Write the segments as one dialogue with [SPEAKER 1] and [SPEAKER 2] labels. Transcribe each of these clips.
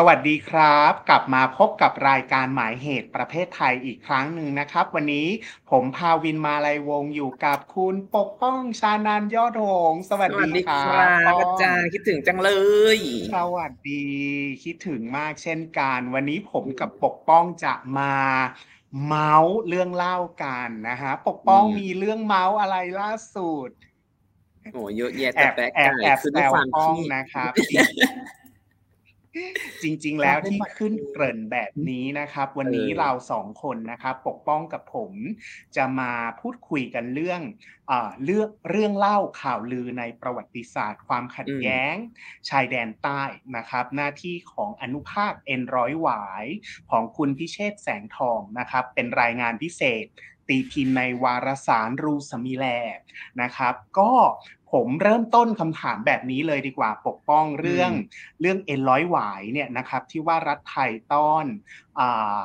[SPEAKER 1] สวัสดีครับ กลับมาพบกับรายการหมายเหตุประเภทไทยอีกครั้งหนึ่งนะครับ วันนี้ผมพาวินมาลัยวงศ์อยู่กับคุณปกป้องชานันยอดหงส์สวัส
[SPEAKER 2] สวัส
[SPEAKER 1] ดี
[SPEAKER 2] ดี
[SPEAKER 1] ค
[SPEAKER 2] ค
[SPEAKER 1] รั
[SPEAKER 2] รั
[SPEAKER 1] บบ
[SPEAKER 2] อาจารย์คิดถึงจังเลย
[SPEAKER 1] สวัสดี คิดถึงมากเช่นกัน วันนี้ผมกับปกป้องจะมาเมาส์เรื่องเล่ากันนะฮะปกป้องมีเรื่องเมาส์อะไรล่าสุด
[SPEAKER 2] โอ้เยอะแยะ
[SPEAKER 1] แอ
[SPEAKER 2] แต่
[SPEAKER 1] บ
[SPEAKER 2] แป๊ก
[SPEAKER 1] แอบ
[SPEAKER 2] ไก่
[SPEAKER 1] แอบ
[SPEAKER 2] คือ
[SPEAKER 1] แซ
[SPEAKER 2] ด้วย
[SPEAKER 1] ว
[SPEAKER 2] ความ
[SPEAKER 1] ป้อง
[SPEAKER 2] ที่
[SPEAKER 1] นะครับ จริงๆ แล้วที่ขึ้นเกริ่นแบบนี้นะครับ วันนี้เราสองคนนะครับ ปกป้องกับผมจะมาพูดคุยกันเรื่องเอ่อเรื่องเรื่องเล่าข่าวลือในประวัติศาสตร์ ความขัดแย้ง ชายแดนใต้นะครับ หน้าที่ของอนุภาคเอ็นร้อยหวายของคุณพิเชษแสงทองนะครับ เป็นรายงานพิเศษตีพิมพ์ในวารสารรูสมิแลนะครับ ก็ ผมเริ่มต้นคำถามแบบนี้เลยดีกว่าปกป้องเรื่องเรื่องเอ็นร้อยหวายเนี่ยนะครับ ที่ว่ารัฐไทยต้อนอา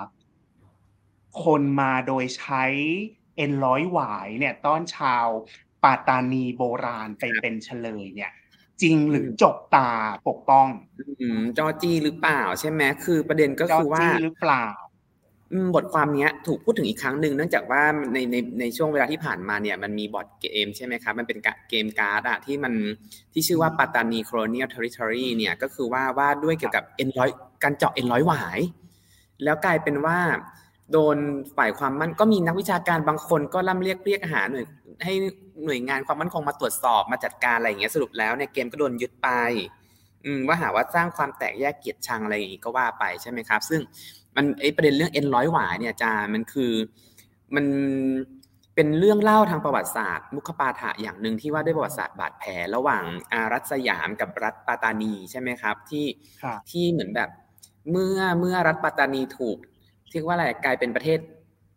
[SPEAKER 1] คนมาโดยใช้เอ็นร้อยหวายเนี่ยต้อนชาวปาตานีโบราณไปเป็นเฉลยเนี่ย จริงหรือจบตาปกป้อง
[SPEAKER 2] อืมจอจีหรือเปล่าใช่ไหมคือประเด็นก็
[SPEAKER 1] จอ
[SPEAKER 2] คือว่า
[SPEAKER 1] จี้หรือเปล่า
[SPEAKER 2] อืม บทความนี้ถูกพูดถึงอีกครั้งหนึ่งเนื่องจากว่าในในในช่วงเวลาที่ผ่านมาเนี่ยมันมีบอร์ดเกมใช่ไหมครับมันเป็นเกมการ์ดอะที่มันที่ชื่อว่าปัตตานี colonial territory เนี่ยก็คือว่าว่าด้วยเกี่ยวกับเอ็นร้อยการเจาะเอ็นร้อยหวาย แล้วกลายเป็นว่า โดนฝ่ายความมั่นก็มีนักวิชาการบางคนก็ล่ำเรียกเรียกหาหน่วยให้หน่วยงานความมั่นคงมาตรวจสอบมาจัดการอะไรอย่างเงี้ยสรุปแล้วเนี่ยเกมก็โดนยึดไปว่าหาว่าสร้างความแตกแยกเกลียดชังอะไรอย่างงี้ก็ว่าไปใช่ไหมครับ ซึ่ง มันไอประเด็นเรื่องเอ็นร้อยหวายเนี่ยอาจารย์มันคือมันเป็นเรื่องเล่าทางประวัติศาสตร์ มุขปาฐะอย่างหนึ่งที่ว่าด้วยประวัติศาสตร์บาดแผลระหว่างอารัฐสยามกับรัฐปาตานีใช่ไหมครับ ที่
[SPEAKER 1] ครับ
[SPEAKER 2] ที่เหมือนแบบเมื่อเมื่อรัฐปัตตานีถูกเรียกว่าอะไรกลายเป็นประเทศ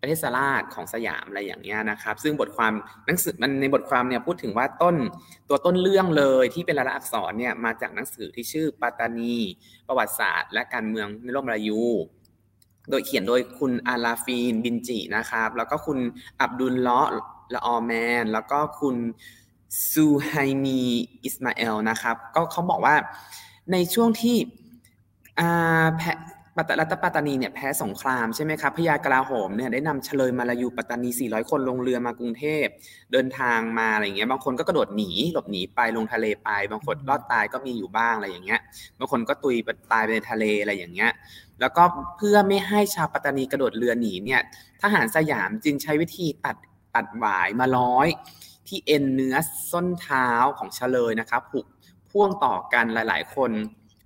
[SPEAKER 2] ประเทศสลาดของสยามอะไรอย่างเงี้ยนะครับ ซึ่งบทความหนังสือมันในบทความเนี่ยพูดถึงว่าต้นตัวต้นเรื่องเลยที่เป็นลายลักษณ์อักษรเนี่ยมาจากหนังสือที่ชื่อปัตตานี ประวัติศาสตร์ และการเมืองในโลกมลายู โดยเขียนโดยคุณอารีฟินบินจินะครับ แล้วก็คุณอับดุลเลาะละออแมน แล้วก็คุณซูไฮมีอิสมาเอลนะครับ ก็เขาบอกว่าในช่วงที่ ปัตตรัฐปัตตานีเนี่ยแพ้สงครามใช่ไหมครับพญากลาโหมเนี่ยได้นำเชลยมาลายูปัตตานี 400 คนลงเรือมากรุงเทพ เดินทางมาอะไรอย่างเงี้ยบางคนก็กระโดดหนีหลบหนีไปลงทะเลไป บางคนรอดตายก็มีอยู่บ้างอะไรอย่างเงี้ยบางคนก็ตุยตายไปในทะเลอะไรอย่างเงี้ยแล้วก็เพื่อไม่ให้ชาวปัตตานีกระโดดเรือหนีเนี่ยทหารสยามจึงใช้วิธีตัดตัดหวายมาร้อย ที่เอ็นเนื้อส้นเท้าของเฉลยนะครับผูกพ่วงต่อกันหลาย ๆ คน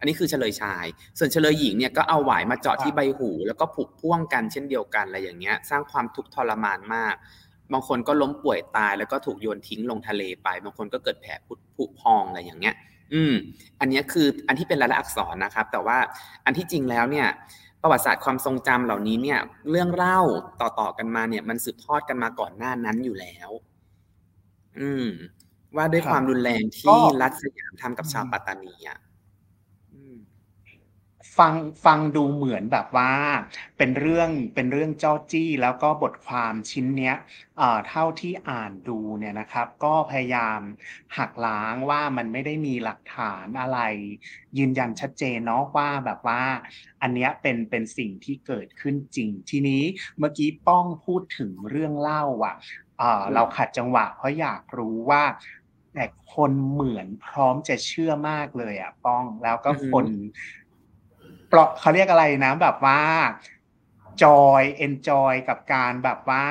[SPEAKER 2] อันนี้คือเฉลยชาย ส่วนเฉลยหญิงเนี่ยก็เอาหวายมาเจาะที่ใบหู แล้วก็ผูกพ่วงกันเช่นเดียวกันอะไรอย่างเงี้ย สร้างความทุกข์ทรมานมาก บางคนก็ล้มป่วยตาย แล้วก็ถูกโยนทิ้งลงทะเลไป บางคนก็เกิดแผลผุผุพองอะไรอย่างเงี้ย อืม อันเนี้ยคืออันที่เป็นลายลักษณ์อักษรนะครับ แต่ว่าอันที่จริงแล้วเนี่ยประวัติศาสตร์ความทรงจำเหล่านี้เนี่ย เรื่องเล่าต่อๆกันมาเนี่ย มันสืบทอดกันมาก่อนหน้านั้นอยู่แล้ว อืม ว่าด้วย
[SPEAKER 1] ครับ
[SPEAKER 2] ความรุนแรง
[SPEAKER 1] ก็
[SPEAKER 2] ที่รัฐสยามทำกับชาวปัตตานีอะอืม
[SPEAKER 1] ฟังฟังดูเหมือนแบบว่าเป็นเรื่องเป็นเรื่องจ้อจี้ แล้วก็บทความชิ้นเนี้ยเท่าที่อ่านดูเนี่ยนะครับ ก็พยายามหักล้างว่ามันไม่ได้มีหลักฐานอะไร ยืนยันชัดเจนเนาะว่าแบบว่า อันเนี้ยเป็นเป็นสิ่งที่เกิดขึ้นจริง ทีนี้เมื่อกี้ป้องพูดถึงเรื่องเล่าอะเอ่อเราขัดจังหวะเพราะอยากรู้ว่าแต่คนเหมือนพร้อมจะเชื่อมากเลยอะป้องแล้วก็คน เปราะเขาเรียกอะไรนะแบบว่า joy enjoy กับการแบบว่า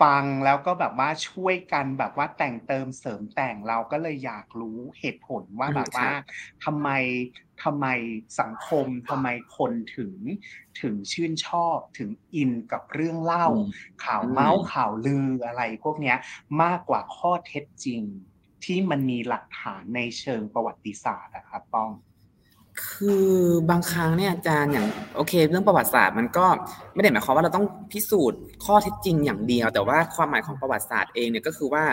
[SPEAKER 1] ฟังแล้วก็แบบว่าช่วยกันแบบว่าแต่งเติมเสริมแต่งเราก็เลยอยากรู้เหตุผลว่า
[SPEAKER 2] อืม
[SPEAKER 1] แบบว่า
[SPEAKER 2] ครับ
[SPEAKER 1] ทำไมทำไมสังคมทำไมคนถึงถึงชื่นชอบถึงอินกับเรื่องเล่า
[SPEAKER 2] อืม
[SPEAKER 1] ข่าว
[SPEAKER 2] อืม
[SPEAKER 1] เมาส์ข่าวลืออะไรพวกเนี้ยมากกว่าข้อเท็จจริงที่มันมีหลักฐานในเชิงประวัติศาสตร์นะครับป้อง
[SPEAKER 2] คือบางครั้งเนี่ยอาจารย์อย่างโอเค เรื่องประวัติศาสตร์มันก็ไม่ได้หมายความว่าเราต้องพิสูจน์ข้อเท็จจริงอย่างเดียว แต่ว่าความหมายของประวัติศาสตร์เองเนี่ยก็คือว่า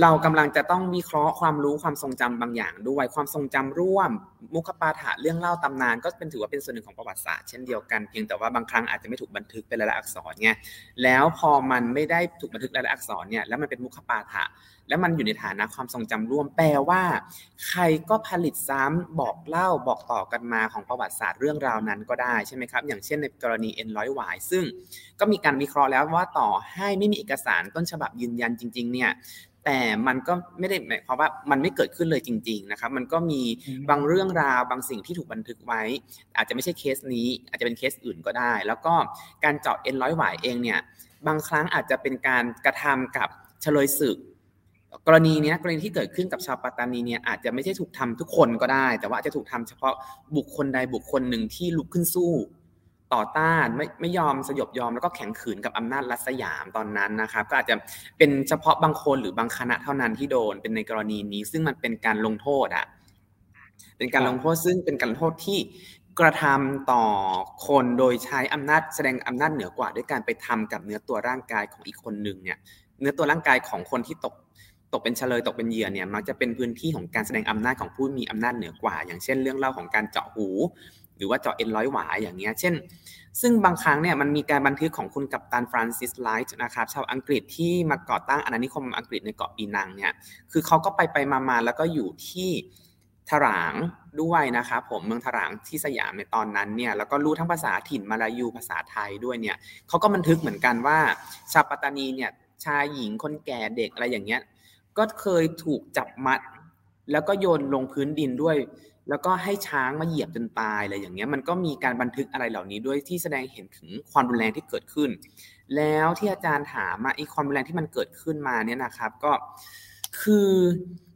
[SPEAKER 2] เรากำลังจะต้องวิเคราะห์ความรู้ความทรงจำบางอย่างด้วยความทรงจำร่วม มุขปาฐะเรื่องเล่าตำนาน ก็เป็นถือว่าเป็นส่วนหนึ่งของประวัติศาสตร์เช่นเดียวกันเพียงแต่ว่าบางครั้งอาจจะไม่ถูกบันทึกเป็นลายลักษณ์อักษรไงแล้วพอมันไม่ได้ถูกบันทึกลายลักษณ์อักษรเนี่ยแล้วมันเป็นมุขปาฐะ และมันอยู่ในฐานะความทรงจำร่วมแปลว่า ใครก็ผลิตซ้ำบอกเล่าบอกต่อกันมาของประวัติศาสตร์เรื่องราวนั้นก็ได้ใช่ไหมครับ อย่างเช่นในกรณีเอ็นร้อยหวายซึ่งก็มีการวิเคราะห์แล้วว่าต่อให้ไม่มีเอกสารต้นฉบับยืนยันจริง ๆ เนี่ยแต่มันก็ไม่ได้หมายความว่ามันไม่เกิดขึ้นเลยจริง ๆ นะครับ มันก็มีบางเรื่องราวบางสิ่งที่ถูกบันทึกไว้ อาจจะไม่ใช่เคสนี้ อาจจะเป็นเคสอื่นก็ได้ แล้วก็การเจาะเอ็นร้อยหวายเองเนี่ย บางครั้งอาจจะเป็นการกระทำกับเฉลยศึก กรณีนี้กรณีที่เกิดขึ้นกับชาวปัตตานีเนี่ยอาจจะไม่ใช่ถูกทำทุกคนก็ได้ แต่ว่าจะถูกทำเฉพาะบุคคลใดบุคคลหนึ่งที่ลุกขึ้นสู้ ต่อต้านไม่ไม่ยอมสยบยอมแล้วก็แข็งขืนกับอำนาจรัฐสยามตอนนั้นนะครับ ก็อาจจะเป็นเฉพาะบางคนหรือบางคณะเท่านั้นที่โดนเป็นในกรณีนี้ ซึ่งมันเป็นการลงโทษอะเป็นการลงโทษซึ่งเป็นการโทษที่กระทำต่อคนโดยใช้อำนาจแสดงอำนาจเหนือกว่า ด้วยการไปทำกับเนื้อตัวร่างกายของอีกคนหนึ่งเนี่ยเนื้อตัวร่างกายของคนที่ตก ตกเป็นเชลยตกเป็นเหยื่อเนี่ยมักจะเป็นพื้นที่ของการแสดงอำนาจของผู้มีอำนาจเหนือกว่า อย่างเช่นเรื่องเล่าของการเจาะหู หรือว่าเจาะเอ็นร้อยหวายอย่างเงี้ยเช่น ซึ่งบางครั้งเนี่ยมันมีการบันทึกของคุณกัปตันฟรานซิสไลท์นะครับชาวอังกฤษที่มาก่อตั้งอาณานิคมอังกฤษในเกาะปีนังเนี่ยคือเขาก็ไปไปมาๆแล้วก็อยู่ที่ถลางด้วยนะครับผมเมืองถลางที่สยามในตอนนั้นเนี่ยแล้วก็รู้ทั้งภาษาถิ่นมาลายูภาษาไทยด้วยเนี่ยเขาก็บันทึกเหมือนกันว่าชาวปัตตานีเนี่ยชายหญิงคนแก่เด็กอะไรอย่างเงี้ย ก็เคยถูกจับมัด แล้วก็โยนลงพื้นดินด้วย แล้วก็ให้ช้างมาเหยียบจนตายอะไรอย่างเงี้ยมันก็มีการบันทึกอะไรเหล่านี้ด้วยที่แสดงเห็นถึงความรุนแรงที่เกิดขึ้น แล้วที่อาจารย์ถามมาอีความรุนแรงที่มันเกิดขึ้นมาเนี่ยนะครับก็คือ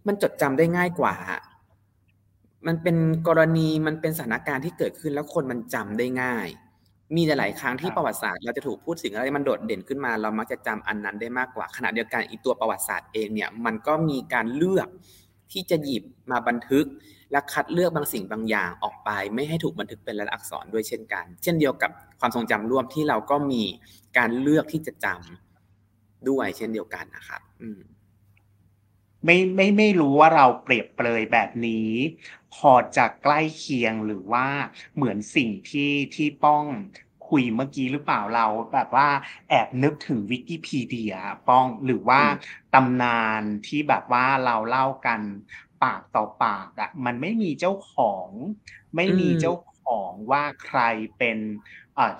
[SPEAKER 2] มันจดจำได้ง่ายกว่า มันเป็นกรณีมันเป็นสถานการณ์ที่เกิดขึ้นแล้วคนมันจำได้ง่าย มีหลายครั้งที่ประวัติศาสตร์เราจะถูกพูดถึงอะไรมันโดดเด่นขึ้นมา เรามักจะจำอันนั้นได้มากกว่าขณะเดียวกันอีตัวประวัติศาสตร์เองเนี่ยมันก็มีการเลือกที่จะหยิบมาบันทึก และคัดเลือกบางสิ่งบางอย่างออกไป ไม่ให้ถูกบันทึกเป็นลายอักษรด้วยเช่นกัน เช่นเดียวกับความทรงจำร่วมที่เราก็มีการเลือกที่จะจำด้วยเช่นเดียวกันนะครับ อืม
[SPEAKER 1] ไม่ไม่ไม่รู้ว่าเราเปรียบเปรยแบบนี้พอจะใกล้เคียงหรือว่าเหมือนสิ่งที่ที่ป้องคุยเมื่อกี้หรือเปล่าเราแบบว่าแอบนึกถึงวิกิพีเดียป้องหรือว่าตำนานที่แบบว่าเราเล่ากันปากต่อปากอะมันไม่มีเจ้าของ ไม่มีเจ้าของว่าใครเป็น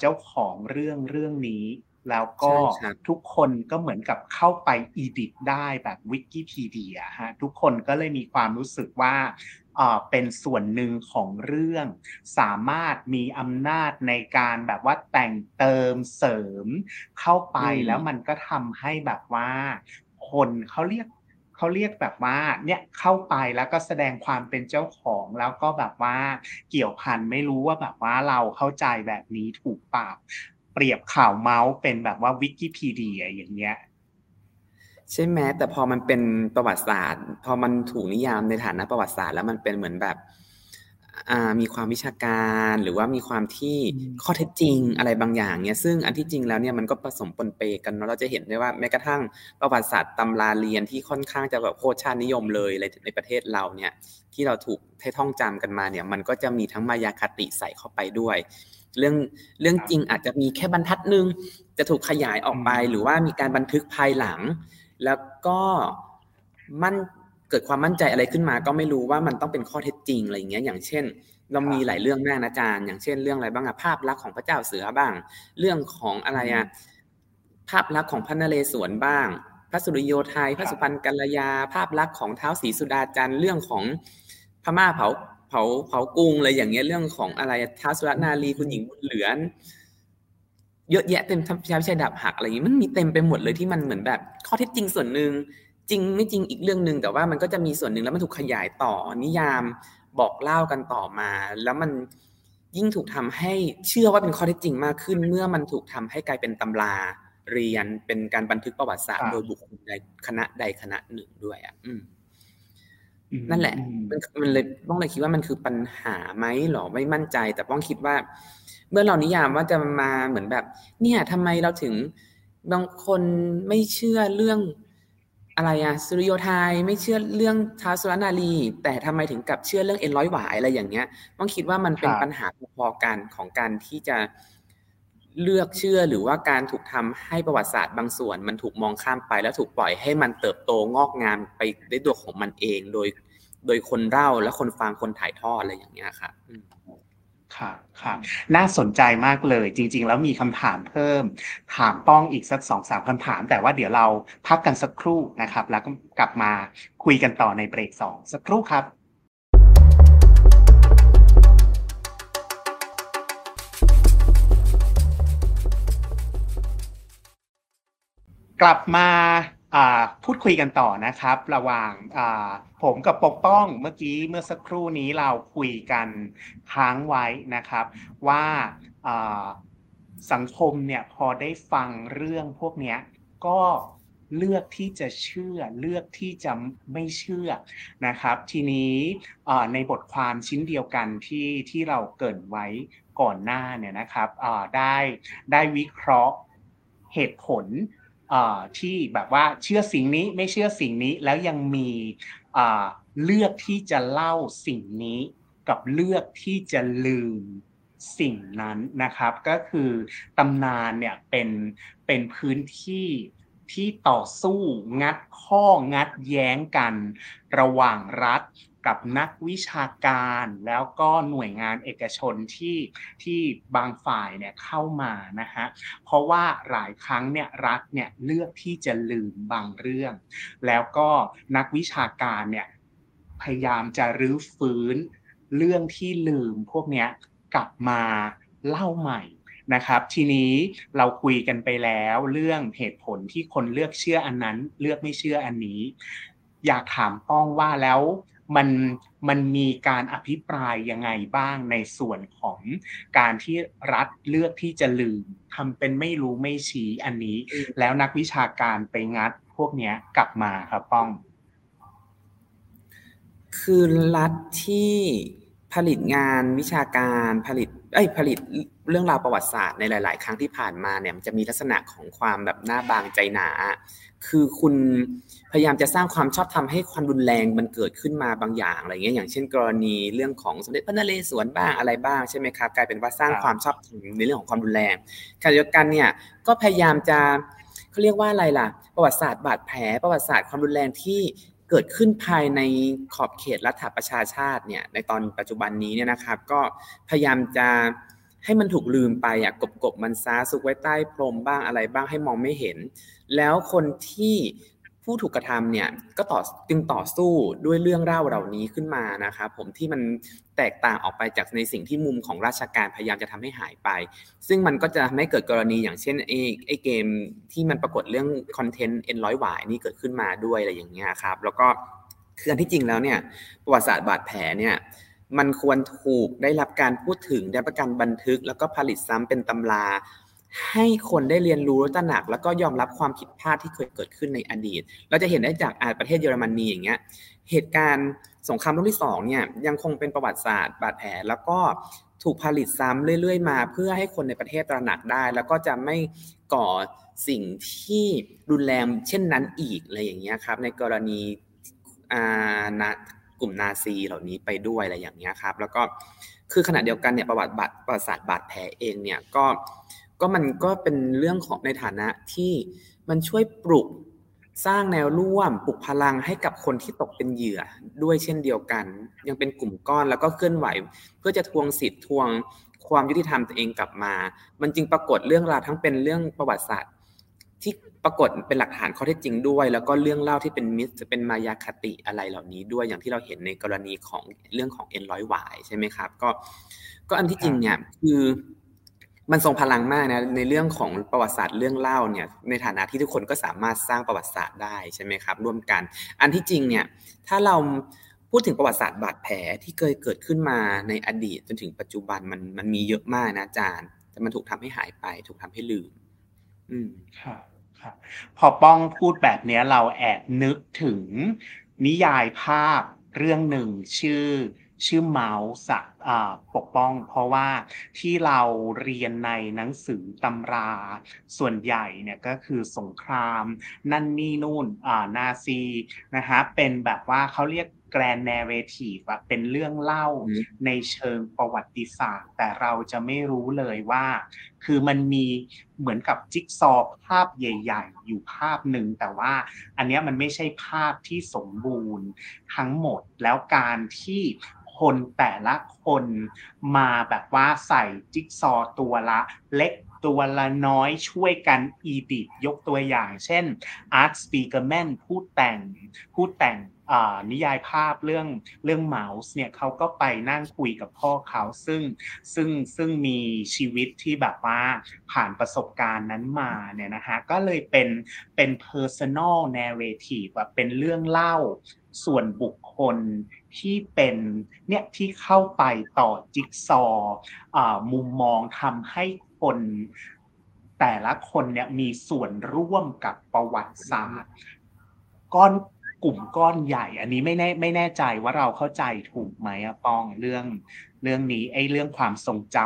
[SPEAKER 1] เจ้าของเรื่องเรื่องนี้ แล้วก็ทุกคนก็เหมือนกับเข้าไปอีดิทได้แบบวิกิพีเดียฮะทุกคนก็เลยมีความรู้สึกว่าเป็นส่วนหนึ่งของเรื่อง สามารถมีอำนาจในการแบบว่าแต่งเติมเสริมเข้าไปแล้วมันก็ทำให้แบบว่า คนเขาเรียกเขาเรียกแบบว่าเนี่ยเข้าไปแล้วก็แสดงความเป็นเจ้าของแล้วก็แบบว่าเกี่ยวพันไม่รู้ว่าแบบว่าเราเข้าใจแบบนี้ถูกปาก เปรียบข่าวเมาส์เป็นแบบว่าวิกิพีเดียอย่างเงี้ย
[SPEAKER 2] ใช่ไหมแต่พอมันเป็นประวัติศาสตร์ พอมันถูกนิยามในฐานะประวัติศาสตร์แล้วมันเป็นเหมือนแบบมีความวิชาการหรือว่ามีความที่ข้อเท็จจริงอะไรบางอย่างเนี่ยซึ่งอันที่จริงแล้วเนี่ยมันก็ผสมปนเปกันเนาะเราจะเห็นได้ว่าแม้กระทั่งประวัติศาสตร์ตำราเรียนที่ค่อนข้างจะแบบโคตรชาตินิยมเลยในประเทศเราเนี่ยที่เราถูกให้ท่องจำกันมาเนี่ยมันก็จะมีทั้งมายาคติใส่เข้าไปด้วย เรื่องเรื่องจริงอาจจะมีแค่บรรทัดหนึ่งจะถูกขยายออกไปหรือว่ามีการบันทึกภายหลัง แล้วก็มันเกิดความมั่นใจอะไรขึ้นมา ก็ไม่รู้ว่ามันต้องเป็นข้อเท็จจริงอะไรอย่างเงี้ยอย่างเช่น เรามีหลายเรื่องแม่นะอาจารย์อย่างเช่นเรื่องอะไรบ้างอะภาพลักษณ์ของพระเจ้าเสือบ้าง เรื่องของอะไรอะภาพลักษณ์ของพระนเรศวรบ้าง พระสุริโยไทยพระสุพรรณกัลยา ภาพลักษณ์ของเท้าศรีสุดาจันทร์เรื่องของพม่าเผาเผาเผากรุงอะไรอย่างเงี้ยเรื่องของอะไรท้าสุรนารีคุณหญิงบุญเหลือนเยอะแยะเต็มทชาวิชัยดับหักอะไรอย่างงี้มันมีเต็มไปหมดเลยที่มันเหมือนแบบ ข้อเท็จจริงส่วนหนึ่งจริงไม่จริงอีกเรื่องหนึ่งแต่ว่ามันก็จะมีส่วนหนึ่งแล้วมันถูกขยายต่อนิยามบอกเล่ากันต่อมา แล้วมันยิ่งถูกทำให้เชื่อว่าเป็นข้อเท็จจริงมากขึ้น เมื่อมันถูกทำให้กลายเป็นตำราเรียนเป็นการบันทึกประวัติศาสตร์โดยบุคคลใดคณะใดคณะหนึ่งด้วยอะอื นั่นแหละ มันมันเลยต้องเลยคิดว่ามันคือปัญหาไหมหรอไม่มั่นใจ แต่ต้องคิดว่า เมื่อเรานิยามว่าจะมาเหมือนแบบ เนี่ยทำไมเราถึงบางคนไม่เชื่อเรื่องอะไรอะสุริโยไทยไม่เชื่อเรื่องท้าสุรนารีแต่ทำไมถึงกับเชื่อเรื่องเอ็นร้อยหวายอะไรอย่างเงี้ย ต้องคิดว่ามันเป็นปัญหาพอๆกันของการที่จะ เลือกเชื่อหรือว่าการถูกทำให้ประวัติศาสตร์บางส่วน มันถูกมองข้ามไปแล้วถูกปล่อยให้มันเติบโตงอกงามไปด้ตัวของมันเองโดย โดยคนเล่าและคนฟังคนถ่ายทอดอะไรอย่างเงี้ยครับ
[SPEAKER 1] ค่ะค่ะน่าสนใจมากเลย จริง ๆ แล้วมีคำถามเพิ่ม ถามป้องอีกสักสองสามคำถาม แต่ว่าเดี๋ยวเราพักกันสักครู่นะครับ แล้วก็กลับมาคุยกันต่อในเบรกสองสักครู่ครับ กลับมาพูดคุยกันต่อนะครับ ระหว่างผมกับปกป้องเมื่อกี้เมื่อสักครู่นี้เราคุยกันค้างไว้นะครับ ว่าสังคมเนี่ยพอได้ฟังเรื่องพวกนี้ก็เลือกที่จะเชื่อเลือกที่จะไม่เชื่อนะครับ ทีนี้ในบทความชิ้นเดียวกันที่ที่เราเกินไว้ก่อนหน้าเนี่ยนะครับได้ได้วิเคราะห์เหตุผล ที่แบบว่าเชื่อสิ่งนี้ไม่เชื่อสิ่งนี้แล้วยังมีเลือกที่จะเล่าสิ่งนี้กับเลือกที่จะลืมสิ่งนั้นนะครับ ก็คือตำนานเนี่ยเป็นเป็นพื้นที่ที่ต่อสู้งัดข้องัดแย้งกัน ระหว่างรัฐ กับนักวิชาการแล้วก็หน่วยงานเอกชนที่ที่บางฝ่ายเนี่ยเข้ามานะฮะเพราะว่าหลายครั้งเนี่ยรัฐเนี่ยเลือกที่จะลืมบางเรื่อง แล้วก็นักวิชาการเนี่ยพยายามจะรื้อฟื้นเรื่องที่ลืมพวกนี้กลับมาเล่าใหม่นะครับ ทีนี้เราคุยกันไปแล้วเรื่องเหตุผลที่คนเลือกเชื่ออันนั้น เลือกไม่เชื่ออันนี้ อยากถามป้องว่าแล้ว มันมันมีการอภิปรายยังไงบ้างในส่วนของการที่รัฐเลือกที่จะลืมทำเป็นไม่รู้ไม่ชี้อันนี้ แล้วนักวิชาการไปงัดพวกนี้กลับมาครับป้อง
[SPEAKER 2] คือรัฐที่ผลิตงานวิชาการผลิตเอ้ยผลิตเรื่องราวประวัติศาสตร์ในหลาย ๆ ครั้งที่ผ่านมาเนี่ยมันจะมีลักษณะของความแบบหน้าบางใจหนา คือคุณ พยายามจะสร้างความชอบธรรมให้ความรุนแรงมันเกิดขึ้นมาบางอย่างอะไรเงี้ยอย่างเช่น กรณีเรื่องของสมเด็จพระนเรศวรบ้างอะไรบ้างใช่ไหมครับกลายเป็นว่าสร้างความชอบธรรมในเรื่องของความรุนแรงขณะเดียวกันเนี่ยก็พยายามจะเขาเรียกว่าอะไรล่ะ ประวัติศาสตร์บาดแผล ประวัติศาสตร์ความรุนแรงที่เกิดขึ้นภายในขอบเขตรัฐประชาชาติเนี่ยในตอนปัจจุบันนี้เนี่ยนะครับ ก็พยายามจะให้มันถูกลืมไปอะกบกบมันซาซุกไว้ใต้พรมบ้างอะไรบ้างให้มองไม่เห็น แล้วคนที่ ผู้ถูกกระทำเนี่ยก็ต่อจึงต่อสู้ด้วยเรื่องเล่าเหล่านี้ขึ้นมานะครับผมที่มันแตกต่างออกไปจากในสิ่งที่มุมของราชการพยายามจะทำให้หายไป ซึ่งมันก็จะไม่เกิดกรณีอย่างเช่นไอ้ไอ้เกมที่มันปรากฏเรื่องคอนเทนต์เอ็นร้อยหวายนี่เกิดขึ้นมาด้วยอะไรอย่างเงี้ยครับแล้วก็คืออันที่จริงแล้วเนี่ยประวัติศาสตร์บาดแผลเนี่ยมันควรถูกได้รับการพูดถึงได้ประกันบันทึก แล้วก็ผลิตซ้ำเป็นตำรา ให้คนได้เรียนรู้ตระหนัก แล้วก็ยอมรับความผิดพลาดที่เคยเกิดขึ้นในอดีต เราจะเห็นได้จากอาประเทศเยอรมนีอย่างเงี้ย เหตุการณ์สงครามโลกที่สองเนี่ยยังคงเป็นประวัติศาสตร์บาดแผลแล้วก็ถูกผลิตซ้ำเรื่อย ๆ มาเพื่อให้คนในประเทศตระหนักได้ แล้วก็จะไม่ก่อสิ่งที่รุนแรงเช่นนั้นอีกอะไรอย่างเงี้ยครับ ในกรณีอ่ากลุ่มนาซีเหล่านี้ไปด้วยอะไรอย่างเงี้ยครับ แล้วก็คือขณะเดียวกันเนี่ยประวัติบาดประวัติศาสตร์บาดแผลเองเนี่ยก็ ก็มันก็เป็นเรื่องของในฐานะที่มันช่วยปลุกสร้างแนวร่วมปลุกพลังให้กับคนที่ตกเป็นเหยื่อด้วยเช่นเดียวกัน ยังเป็นกลุ่มก้อนแล้วก็เคลื่อนไหว เพื่อจะทวงสิทธิ์ทวงความยุติธรรมตัวเองกลับมา มันจึงปรากฏเรื่องราวทั้งเป็นเรื่องประวัติศาสตร์ ที่ปรากฏเป็นหลักฐานข้อเท็จจริงด้วย แล้วก็เรื่องเล่าที่เป็นมิสจะเป็นมายาคติอะไรเหล่านี้ด้วยอย่างที่เราเห็นในกรณีของเรื่องของเอ็นร้อยหวายใช่ไหมครับ ก็ ก็อันที่จริงเนี่ยคือ มันทรงพลังมากนะในเรื่องของประวัติศาสตร์เรื่องเล่าเนี่ยในฐานะที่ทุกคนก็สามารถสร้างประวัติศาสตร์ได้ใช่ไหมครับร่วมกัน อันที่จริงเนี่ยถ้าเราพูดถึงประวัติศาสตร์บาดแผลที่เคยเกิดขึ้นมาในอดีตจนถึงปัจจุบันมันมันมีเยอะมากนะอาจารย์ แต่มันถูกทำให้หายไป ถูกทำให้ลืม
[SPEAKER 1] อืมครับครับพอป้องพูดแบบนี้เราแอบนึกถึงนิยายภาพเรื่องหนึ่งชื่อ ชื่อเมาส์ปกป้อง เพราะว่าที่เราเรียนในหนังสือตำราส่วนใหญ่เนี่ยก็คือสงคราม นั่นนี่นู่นนาซีนะฮะเป็นแบบว่าเขาเรียกแกรนแนเรทีฟอะเป็นเรื่องเล่าในเชิงประวัติศาสตร์ แต่เราจะไม่รู้เลยว่า คือมันมีเหมือนกับจิ๊กซอภาพใหญ่ ๆ อยู่ภาพหนึ่งแต่ว่า อันนี้มันไม่ใช่ภาพที่สมบูรณ์ทั้งหมดแล้วการที่ คนแต่ละคนมาแบบว่าใส่จิ๊กซอตัวละเล็กตัวละน้อยช่วยกันอีดิทยกตัวอย่าง เช่น Art Spiegelman ผู้แต่งผู้แต่งนิยายภาพเรื่องเรื่องเมาส์เนี่ยเขาก็ไปนั่งคุยกับพ่อเขาซึ่งซึ่งซึ่งมีชีวิตที่แบบว่าผ่านประสบการณ์นั้นมาเนี่ยนะฮะก็เลยเป็นเป็น personal narrative แบบเป็นเรื่องเล่าส่วนบุค คลที่เป็นเนี่ยที่เข้าไปต่อจิ๊กซอมุมมองทำให้คนแต่ละคนเนี่ยมีส่วนร่วมกับประวัติศาสตร์ก้อนกลุ่มก้อนใหญ่ อันนี้ไม่แน่ไม่แน่ใจว่าเราเข้าใจถูกไหมอะปองเรื่องเรื่องนี้ไอ้เรื่องความทรงจ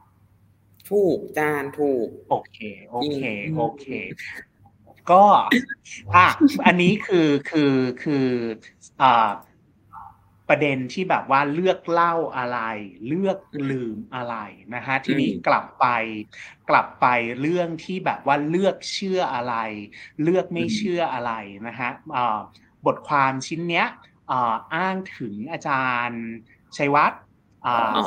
[SPEAKER 1] ำ
[SPEAKER 2] ถูกจานถูก
[SPEAKER 1] โอเค โอเค โอเค ก็อะอันนี้คือคือคืออ่าประเด็นที่แบบว่าเลือกเล่าอะไร เลือกลืมอะไรนะฮะทีนี้กลับไป กลับไปเรื่องที่แบบว่าเลือกเชื่ออะไร เลือกไม่เชื่ออะไรนะฮะบทความชิ้นเนี้ยอ้างถึงอาจารย์ชัยวัฒน์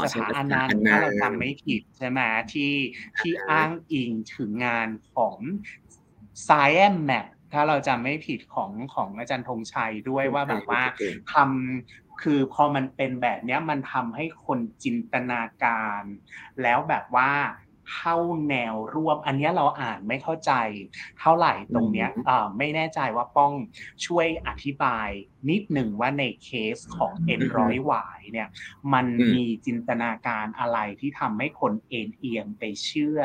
[SPEAKER 1] สถาอนันต์ถ้าเราจำไม่ผิดใช่ไหมที่ที่อ้างอิงถึงงานของ Science Map ถ้าเราจำไม่ผิดของของอาจารย์ธงชัยด้วยว่าแบบว่าทำคือพอมันเป็นแบบนี้มันทำให้คนจินตนาการ แล้วแบบว่าเข้าแนวร่วม อันนี้เราอ่านไม่เข้าใจ เท่าไหร่ตรงเนี้ยไม่แน่ใจว่าป้องช่วยอธิบายนิดหนึ่งว่าในเคสของเอ็นร้อยหวายเนี่ย มันมีจินตนาการอะไรที่ทำให้คนเอ็นเอียงไปเชื่อ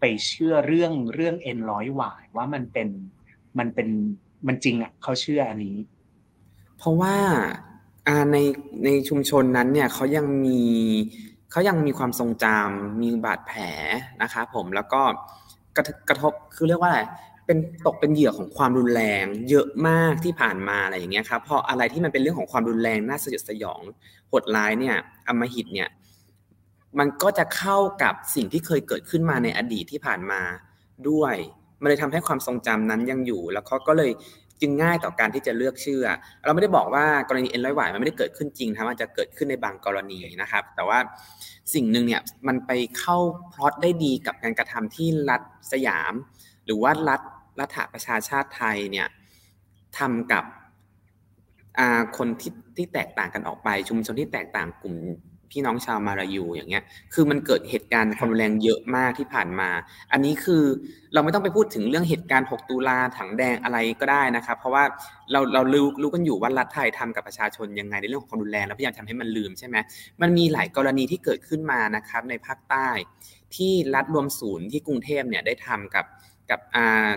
[SPEAKER 1] ไปเชื่อเรื่องเรื่องเอ็นร้อยหวายว่ามันเป็นมันเป็นมันจริงอะเขาเชื่ออันนี้
[SPEAKER 2] เพราะว่าในในชุมชนนั้นเนี่ยเขายังมีเขายังมีความทรงจำมีบาดแผลนะคะผมแล้วก็กระกระทบคือเรียกว่าอะไรเป็นตกเป็นเหยื่อของความรุนแรง เยอะมากที่ผ่านมาอะไรอย่างเงี้ยครับพออะไรที่มันเป็นเรื่องของความรุนแรงน่าสยดสยองโหดร้ายเนี่ยอมหิตเนี่ย มันก็จะเข้ากับสิ่งที่เคยเกิดขึ้นมาในอดีตที่ผ่านมาด้วยมันเลยทำให้ความทรงจำนั้นยังอยู่ แล้วเขาก็เลยจึงง่ายต่อการที่จะเลือกเชื่อ เราไม่ได้บอกว่ากรณีเอ็นร้อยหวายมันไม่ได้เกิดขึ้นจริงครับมันจะเกิดขึ้นในบางกรณีนะครับ แต่ว่าสิ่งหนึ่งเนี่ยมันไปเข้าพลอตได้ดีกับการกระทำที่รัฐสยาม หรือว่ารัฐรัฐประชาชาติไทยเนี่ยทำกับคนที่ที่แตกต่างกันออกไป ชุมชนที่แตกต่างกลุ่ม พี่น้องชาวมารายูอย่างเงี้ย คือมันเกิดเหตุการณ์ความรุนแรงเยอะมากที่ผ่านมา อันนี้คือเราไม่ต้องไปพูดถึงเรื่องเหตุการณ์ 6 ตุลาถังแดงอะไรก็ได้นะครับ เพราะว่าเราเรารู้รู้กันอยู่ว่ารัฐไทยทำกับประชาชนยังไงในเรื่องของความรุนแรงแล้วพยายามทำให้มันลืมใช่ไหมมันมีหลายกรณีที่เกิดขึ้นมานะครับในภาคใต้ ที่รัฐรวมศูนย์ที่กรุงเทพเนี่ยได้ทำกับกับอ่า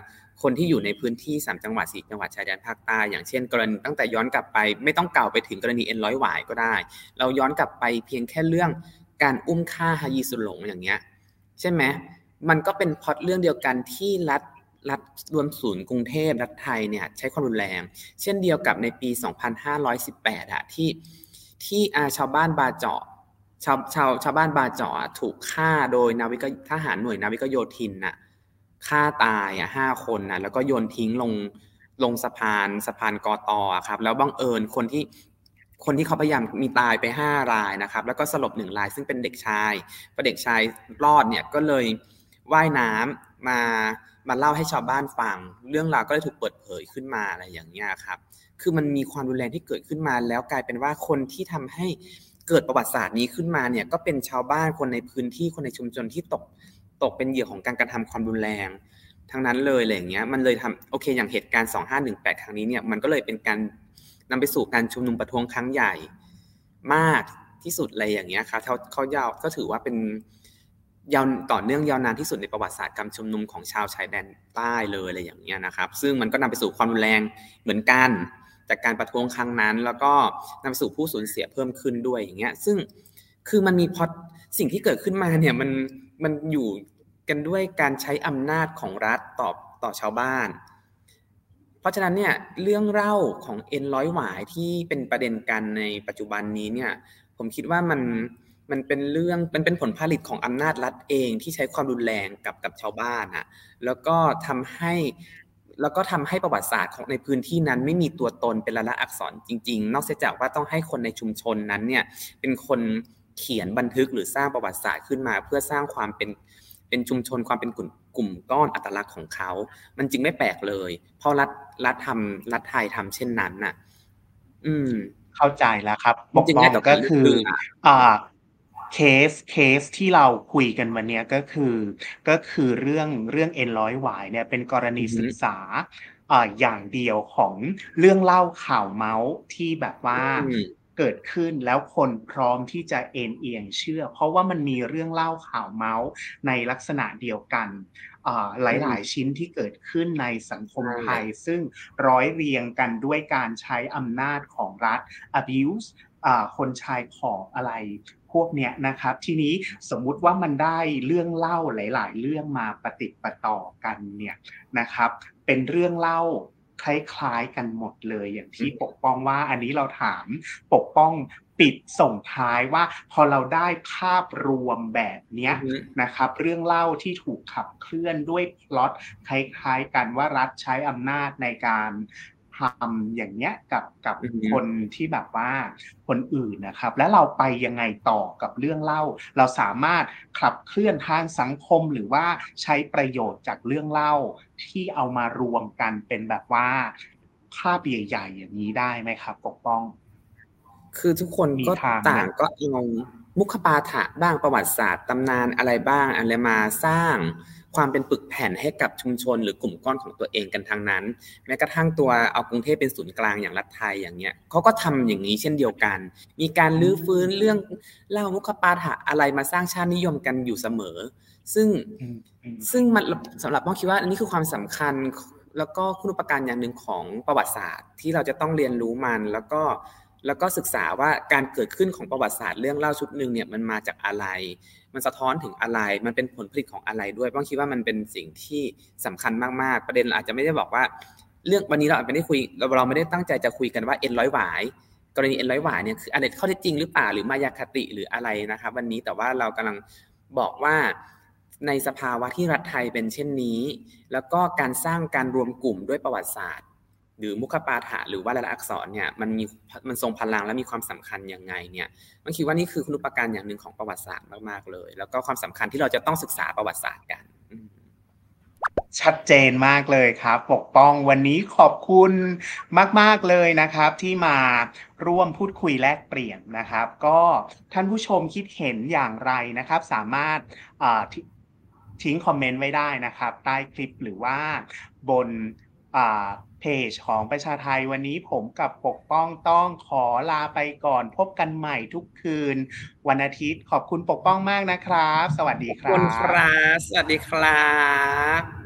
[SPEAKER 2] คนที่อยู่ในพื้นที่สามจังหวัดสี่จังหวัดชายแดนภาคใต้อย่างเช่น กรณีตั้งแต่ย้อนกลับไป ไม่ต้องเก่าไปถึงกรณีเอ็นร้อยหวายก็ได้ เราย้อนกลับไปเพียงแค่เรื่องการอุ้มฆ่าฮายีสุหลงอย่างเงี้ยใช่ไหมมันก็เป็นพอดเรื่องเดียวกันที่รัฐรัฐรวมศูนย์กรุงเทพรัฐไทยเนี่ยใช้ความรุนแรง เช่นเดียวกับในปี 2518อะที่ที่อาชาวบ้านบาเจาะชาวชาวชาวบ้านบาเจาะถูกฆ่าโดยนาวิกทหารหน่วยนาวิกโยธินน่ะ ฆ่าตายอะห้าคนนะแล้วก็โยนทิ้งลงลงสะพานสะพานกอตอครับ แล้วบังเอิญคนที่คนที่เขาพยายามมีตายไปห้ารายนะครับ แล้วก็สลบหนึ่งรายซึ่งเป็นเด็กชายพอเด็กชายรอดเนี่ยก็เลยว่ายน้ำมามาเล่าให้ชาวบ้านฟัง เรื่องราวก็เลยถูกเปิดเผยขึ้นมาอะไรอย่างเงี้ยครับ คือมันมีความรุนแรงที่เกิดขึ้นมา แล้วกลายเป็นว่าคนที่ทำให้เกิดประวัติศาสตร์นี้ขึ้นมาเนี่ยก็เป็นชาวบ้านคนในพื้นที่คนในชุมชนที่ตก ตกเป็นเหยื่อของการกระทำความรุนแรงทั้งนั้นเลยอะไรอย่างเงี้ยมันเลยทำโอเค อย่างเหตุการณ์ 2518 ครั้งนี้เนี่ยมันก็เลยเป็นการนำไปสู่การชุมนุมประท้วงครั้งใหญ่มากที่สุดเลยอย่างเงี้ยครับเขาเขายาวก็ถือว่าเป็นยาวต่อเนื่องยาวนานที่สุดในประวัติศาสตร์การชุมนุมของชาวชายแดนใต้เลยอะไรอย่างเงี้ยนะครับ ซึ่งมันก็นำไปสู่ความรุนแรงเหมือนกัน จากการประท้วงครั้งนั้น แล้วก็นำสู่ผู้สูญเสียเพิ่มขึ้นด้วยอย่างเงี้ย ซึ่งคือมันมีพอดสิ่งที่เกิดขึ้นมาเนี่ยมัน มันอยู่กันด้วยการใช้อำนาจของรัฐต่อต่อชาวบ้าน เพราะฉะนั้นเนี่ยเรื่องเล่าของเอ็นร้อยหวายที่เป็นประเด็นกันในปัจจุบันนี้เนี่ยผมคิดว่ามันมันเป็นเรื่องมันเป็นผลผลิตของอำนาจรัฐเองที่ใช้ความรุนแรงกับกับชาวบ้านอะแล้วก็ทำให้แล้วก็ทำให้ประวัติศาสตร์ของในพื้นที่นั้นไม่มีตัวตนเป็นละละอักษรจริง ๆ นอกจากว่าต้องให้คนในชุมชนนั้นเนี่ยเป็นคน เขียนบันทึกหรือสร้างประวัติศาสตร์ขึ้นมา เพื่อสร้างความเป็นเป็นชุมชนความเป็นกลุ่มกลุ่มก้อนอัตลักษณ์ของเขา มันจึงไม่แปลกเลย เพราะรัฐรัฐทำรัฐไทยทำเช่นนั้นน่ะ อืม
[SPEAKER 1] เข้าใจแล้วครับปกป้องก็คืออ่า case case ที่เราคุยกันวันนี้ก็คือ ก็คือเรื่องเรื่องเอ็นร้อยหวายเนี่ยเป็นกรณีศึกษาอ่าอย่างเดียวของเรื่องเล่าข่าวเมาส์ที่แบบว่า เกิดขึ้นแล้วคนพร้อมที่จะเอนเอียงเชื่อ เพราะว่ามันมีเรื่องเล่าข่าวเมาส์ในลักษณะเดียวกันหลาย ๆ ชิ้นที่เกิดขึ้นในสังคมไทย ซึ่งร้อยเรียงกันด้วยการใช้อำนาจของรัฐ abuse คนชายขอบอะไรพวกเนี้ยนะครับ ทีนี้สมมุติว่ามันได้เรื่องเล่าหลาย ๆ เรื่องมาปฏิปต่อกันเนี่ยนะครับ เป็นเรื่องเล่า คล้ายๆกันหมดเลยอย่างที่ปกป้องว่า อันนี้เราถามปกป้องปิดส่งท้ายว่าพอเราได้ภาพรวมแบบนี้นะครับ เรื่องเล่าที่ถูกขับเคลื่อนด้วยพล็อตคล้ายๆกันว่ารัฐใช้อำนาจในการ ทำอย่างเนี้ยกับกับคนที่แบบว่าคนอื่นนะครับ แล้วเราไปยังไงต่อกับเรื่องเล่า เราสามารถขับเคลื่อนทางสังคมหรือว่าใช้ประโยชน์จากเรื่องเล่าที่เอามารวมกันเป็นแบบว่าภาพใหญ่ๆอย่างนี้ได้ไหมครับ ปกป้อง
[SPEAKER 2] คือทุกคนก็ต่างก็เอามุขปาฐะบ้างประวัติศาสตร์ตำนานอะไรบ้างอะไรมาสร้าง ความเป็นปึกแผ่นให้กับชุมชน หรือกลุ่มก้อนของตัวเองกันทางนั้น แม้กระทั่งตัวเอากรุงเทพเป็นศูนย์กลางอย่างรัฐไทยอย่างเงี้ยเขาก็ทำอย่างนี้เช่นเดียวกัน มีการลื้อฟื้นเรื่องเล่ามุขปาฐะอะไรมาสร้างชาตินิยมกันอยู่เสมอ ซึ่งซึ่งมันสำหรับป้องคิดว่าอันนี้คือความสำคัญแล้วก็คุณอุปการอย่างหนึ่งของประวัติศาสตร์ ที่เราจะต้องเรียนรู้มันแล้วก็แล้วก็ศึกษาว่าการเกิดขึ้นของประวัติศาสตร์เรื่องเล่าชุดหนึ่งเนี่ยมันมาจากอะไร มันสะท้อนถึงอะไร มันเป็นผลผลิตของอะไรด้วยป้องคิดว่ามันเป็นสิ่งที่สำคัญมากๆ ประเด็นอาจจะไม่ได้บอกว่า เรื่องวันนี้เราอาจจะไม่ได้คุยเราเราไม่ได้ตั้งใจจะคุยกันว่าเอ็นร้อยหวายกรณีเอ็นร้อยหวายเนี่ยคืออะไรข้อเท็จจริงหรือเปล่าหรือมายาคติหรืออะไรนะครับวันนี้แต่ว่าเรากำลังบอกว่าในสภาวะที่รัฐไทยเป็นเช่นนี้ แล้วก็การสร้างการรวมกลุ่มด้วยประวัติศาสตร์ หรือมุขปาฐะหรือว่าลายลักษรเนี่ยมันมีมันทรงพลังและมีความสำคัญยังไงเนี่ยมันคิดว่านี่คือคุณุปการอย่างหนึ่งของประวัติศาสตร์มากๆเลย แล้วก็ความสำคัญที่เราจะต้องศึกษาประวัติศาสตร์กัน
[SPEAKER 1] ชัดเจนมากเลยครับ ปกป้องวันนี้ขอบคุณมาก ๆ เลยนะครับ ที่มาร่วมพูดคุยแลกเปลี่ยนนะครับ ก็ท่านผู้ชมคิดเห็นอย่างไรนะครับ สามารถทิ้งคอมเมนต์ไว้ได้นะครับ ใต้คลิปหรือว่าบน เพจของประชาไทยวันนี้ผมกับปกป้องต้องขอลาไปก่อนพบกันใหม่ทุกคืน วันอาทิตย์ขอบคุณปกป้องมากนะครับ สวัสดีครับขอบ
[SPEAKER 2] คุณครับ สวัสดีครับ